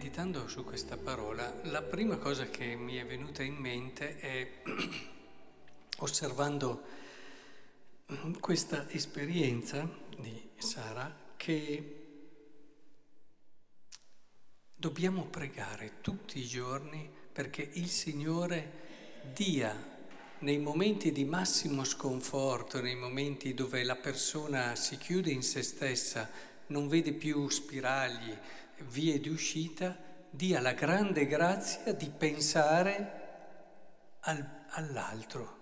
meditando su questa parola, la prima cosa che mi è venuta in mente è, osservando questa esperienza di Sara, che dobbiamo pregare tutti i giorni perché il Signore dia nei momenti di massimo sconforto, nei momenti dove la persona si chiude in se stessa, non vede più spiragli, vie di uscita, dia la grande grazia di pensare al, all'altro.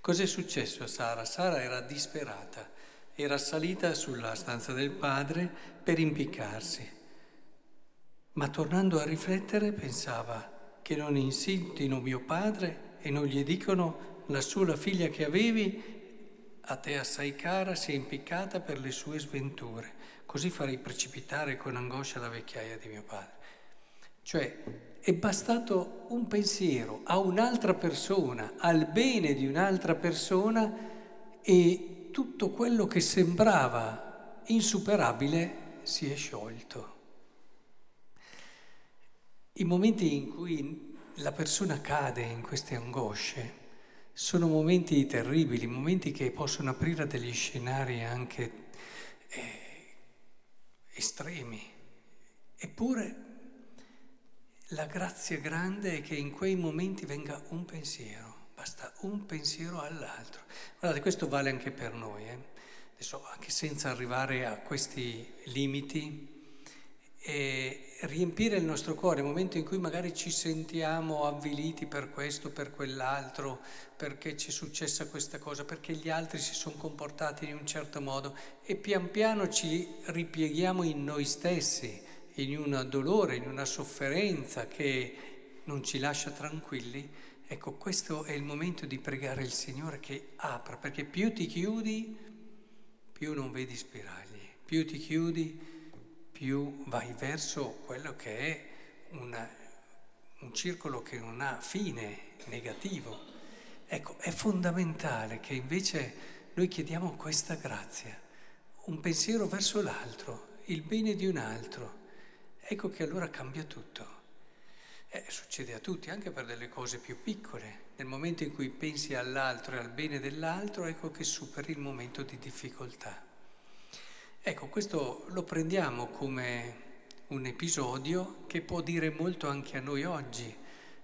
Cos'è successo a Sara? Sara era disperata, era salita sulla stanza del padre per impiccarsi, ma tornando a riflettere pensava che non insintino mio padre e non gli dicono la sola figlia che avevi a te assai cara si è impiccata per le sue sventure, così farei precipitare con angoscia la vecchiaia di mio padre. Cioè è bastato un pensiero a un'altra persona, al bene di un'altra persona e tutto quello che sembrava insuperabile si è sciolto. I momenti in cui la persona cade in queste angosce sono momenti terribili, momenti che possono aprire degli scenari anche eh, estremi. Eppure la grazia grande è che in quei momenti venga un pensiero, basta un pensiero all'altro. Guardate, questo vale anche per noi, eh? adesso anche senza arrivare a questi limiti e riempire il nostro cuore nel momento in cui magari ci sentiamo avviliti per questo, per quell'altro, perché ci è successa questa cosa, perché gli altri si sono comportati in un certo modo e pian piano ci ripieghiamo in noi stessi, in un dolore, in una sofferenza che non ci lascia tranquilli. Ecco, questo è il momento di pregare il Signore che apra, perché più ti chiudi, più non vedi spiragli, più ti chiudi, più vai verso quello che è una, un circolo che non ha fine negativo. Ecco, è fondamentale che invece noi chiediamo questa grazia, un pensiero verso l'altro, il bene di un altro. Ecco che allora cambia tutto. Eh, succede a tutti, anche per delle cose più piccole. Nel momento in cui pensi all'altro e al bene dell'altro, ecco che superi il momento di difficoltà. Ecco, questo lo prendiamo come un episodio che può dire molto anche a noi oggi,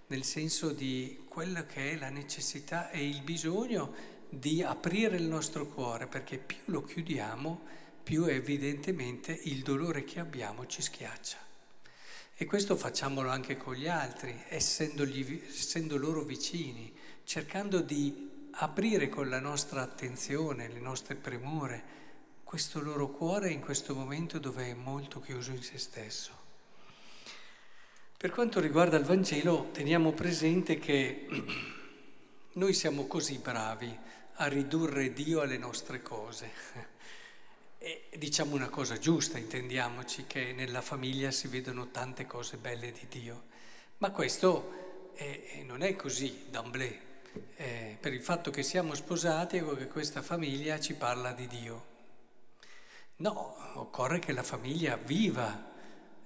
nel senso di quella che è la necessità e il bisogno di aprire il nostro cuore, perché più lo chiudiamo, più evidentemente il dolore che abbiamo ci schiaccia. E questo facciamolo anche con gli altri, essendo loro vicini, cercando di aprire con la nostra attenzione, le nostre premure, questo loro cuore in questo momento dove è molto chiuso in se stesso. Per quanto riguarda il Vangelo, teniamo presente che noi siamo così bravi a ridurre Dio alle nostre cose. E diciamo una cosa giusta, intendiamoci che nella famiglia si vedono tante cose belle di Dio, ma questo è, non è così d'amblè. Eh, per il fatto che siamo sposati, ecco che questa famiglia ci parla di Dio. No, occorre che la famiglia viva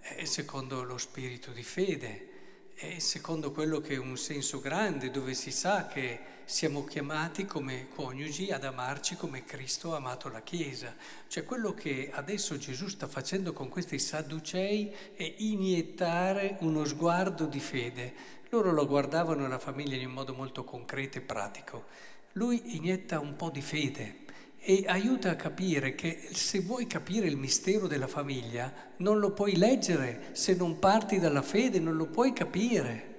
eh, secondo lo spirito di fede e secondo quello che è un senso grande, dove si sa che siamo chiamati come coniugi ad amarci come Cristo ha amato la Chiesa. Cioè quello che adesso Gesù sta facendo con questi sadducei è iniettare uno sguardo di fede. Loro lo guardavano la famiglia in un modo molto concreto e pratico. Lui inietta un po' di fede e aiuta a capire che se vuoi capire il mistero della famiglia non lo puoi leggere, se non parti dalla fede non lo puoi capire.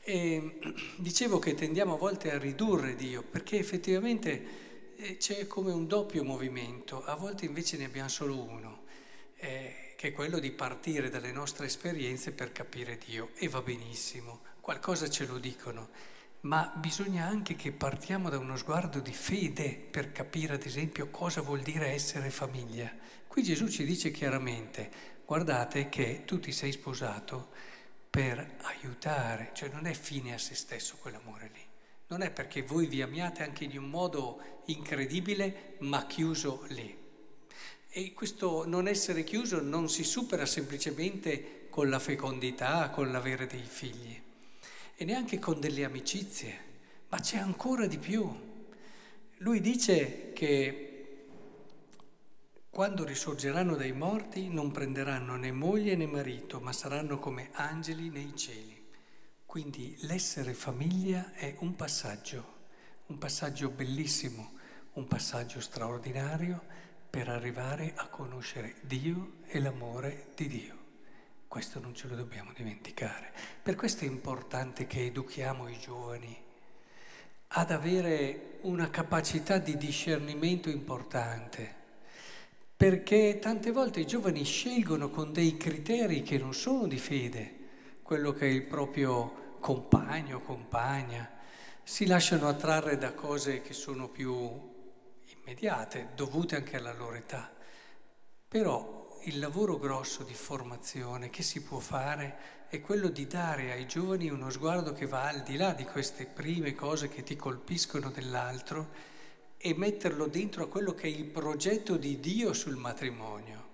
E dicevo che tendiamo a volte a ridurre Dio perché effettivamente eh, c'è come un doppio movimento, a volte invece ne abbiamo solo uno, eh, che è quello di partire dalle nostre esperienze per capire Dio e va benissimo, qualcosa ce lo dicono ma bisogna anche che partiamo da uno sguardo di fede per capire, ad esempio, cosa vuol dire essere famiglia. Qui Gesù ci dice chiaramente, guardate che tu ti sei sposato per aiutare, cioè non è fine a se stesso quell'amore lì. Non è perché voi vi amiate anche in un modo incredibile, ma chiuso lì. E questo non essere chiuso non si supera semplicemente con la fecondità, con l'avere dei figli e neanche con delle amicizie, ma c'è ancora di più. Lui dice che quando risorgeranno dai morti non prenderanno né moglie né marito, ma saranno come angeli nei cieli. Quindi l'essere famiglia è un passaggio, un passaggio bellissimo, un passaggio straordinario per arrivare a conoscere Dio e l'amore di Dio. Questo non ce lo dobbiamo dimenticare. Per questo è importante che educhiamo i giovani ad avere una capacità di discernimento importante, perché tante volte i giovani scelgono con dei criteri che non sono di fede, quello che è il proprio compagno, compagna, si lasciano attrarre da cose che sono più immediate, dovute anche alla loro età. Però il lavoro grosso di formazione che si può fare è quello di dare ai giovani uno sguardo che va al di là di queste prime cose che ti colpiscono dell'altro e metterlo dentro a quello che è il progetto di Dio sul matrimonio.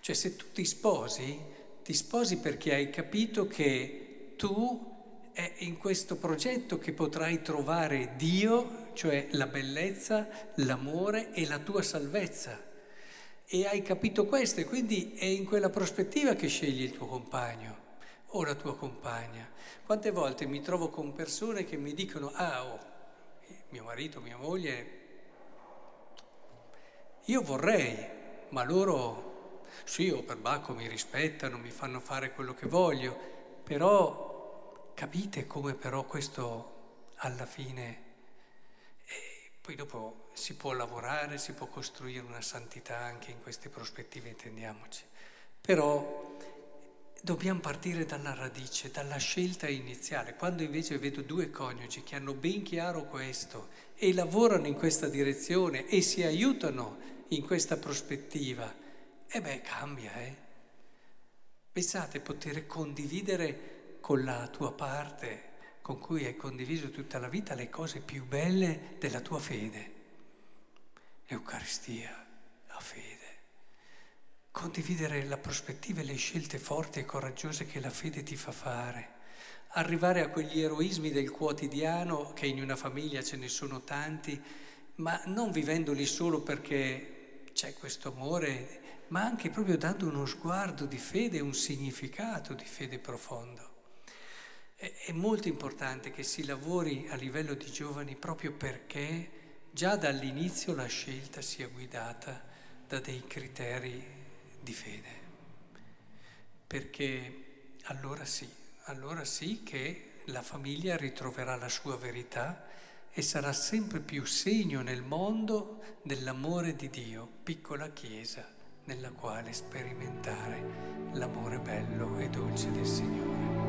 Cioè se tu ti sposi, ti sposi perché hai capito che tu è in questo progetto che potrai trovare Dio, cioè la bellezza, l'amore e la tua salvezza. E hai capito questo e quindi è in quella prospettiva che scegli il tuo compagno o la tua compagna. Quante volte mi trovo con persone che mi dicono, ah, oh, mio marito, mia moglie, io vorrei, ma loro, sì, o per bacco mi rispettano, mi fanno fare quello che voglio, però Capite come però questo alla fine, poi dopo si può lavorare, si può costruire una santità anche in queste prospettive, intendiamoci. Però dobbiamo partire dalla radice, dalla scelta iniziale. Quando invece vedo due coniugi che hanno ben chiaro questo e lavorano in questa direzione e si aiutano in questa prospettiva, e beh, cambia, eh? Pensate poter condividere con la tua parte con cui hai condiviso tutta la vita le cose più belle della tua fede. L'Eucaristia, la fede. Condividere la prospettiva e le scelte forti e coraggiose che la fede ti fa fare. Arrivare a quegli eroismi del quotidiano, che in una famiglia ce ne sono tanti, ma non vivendoli solo perché c'è questo amore, ma anche proprio dando uno sguardo di fede, un significato di fede profondo. È molto importante che si lavori a livello di giovani proprio perché già dall'inizio la scelta sia guidata da dei criteri di fede. Perché allora sì, allora sì che la famiglia ritroverà la sua verità e sarà sempre più segno nel mondo dell'amore di Dio, piccola Chiesa nella quale sperimentare l'amore bello e dolce del Signore.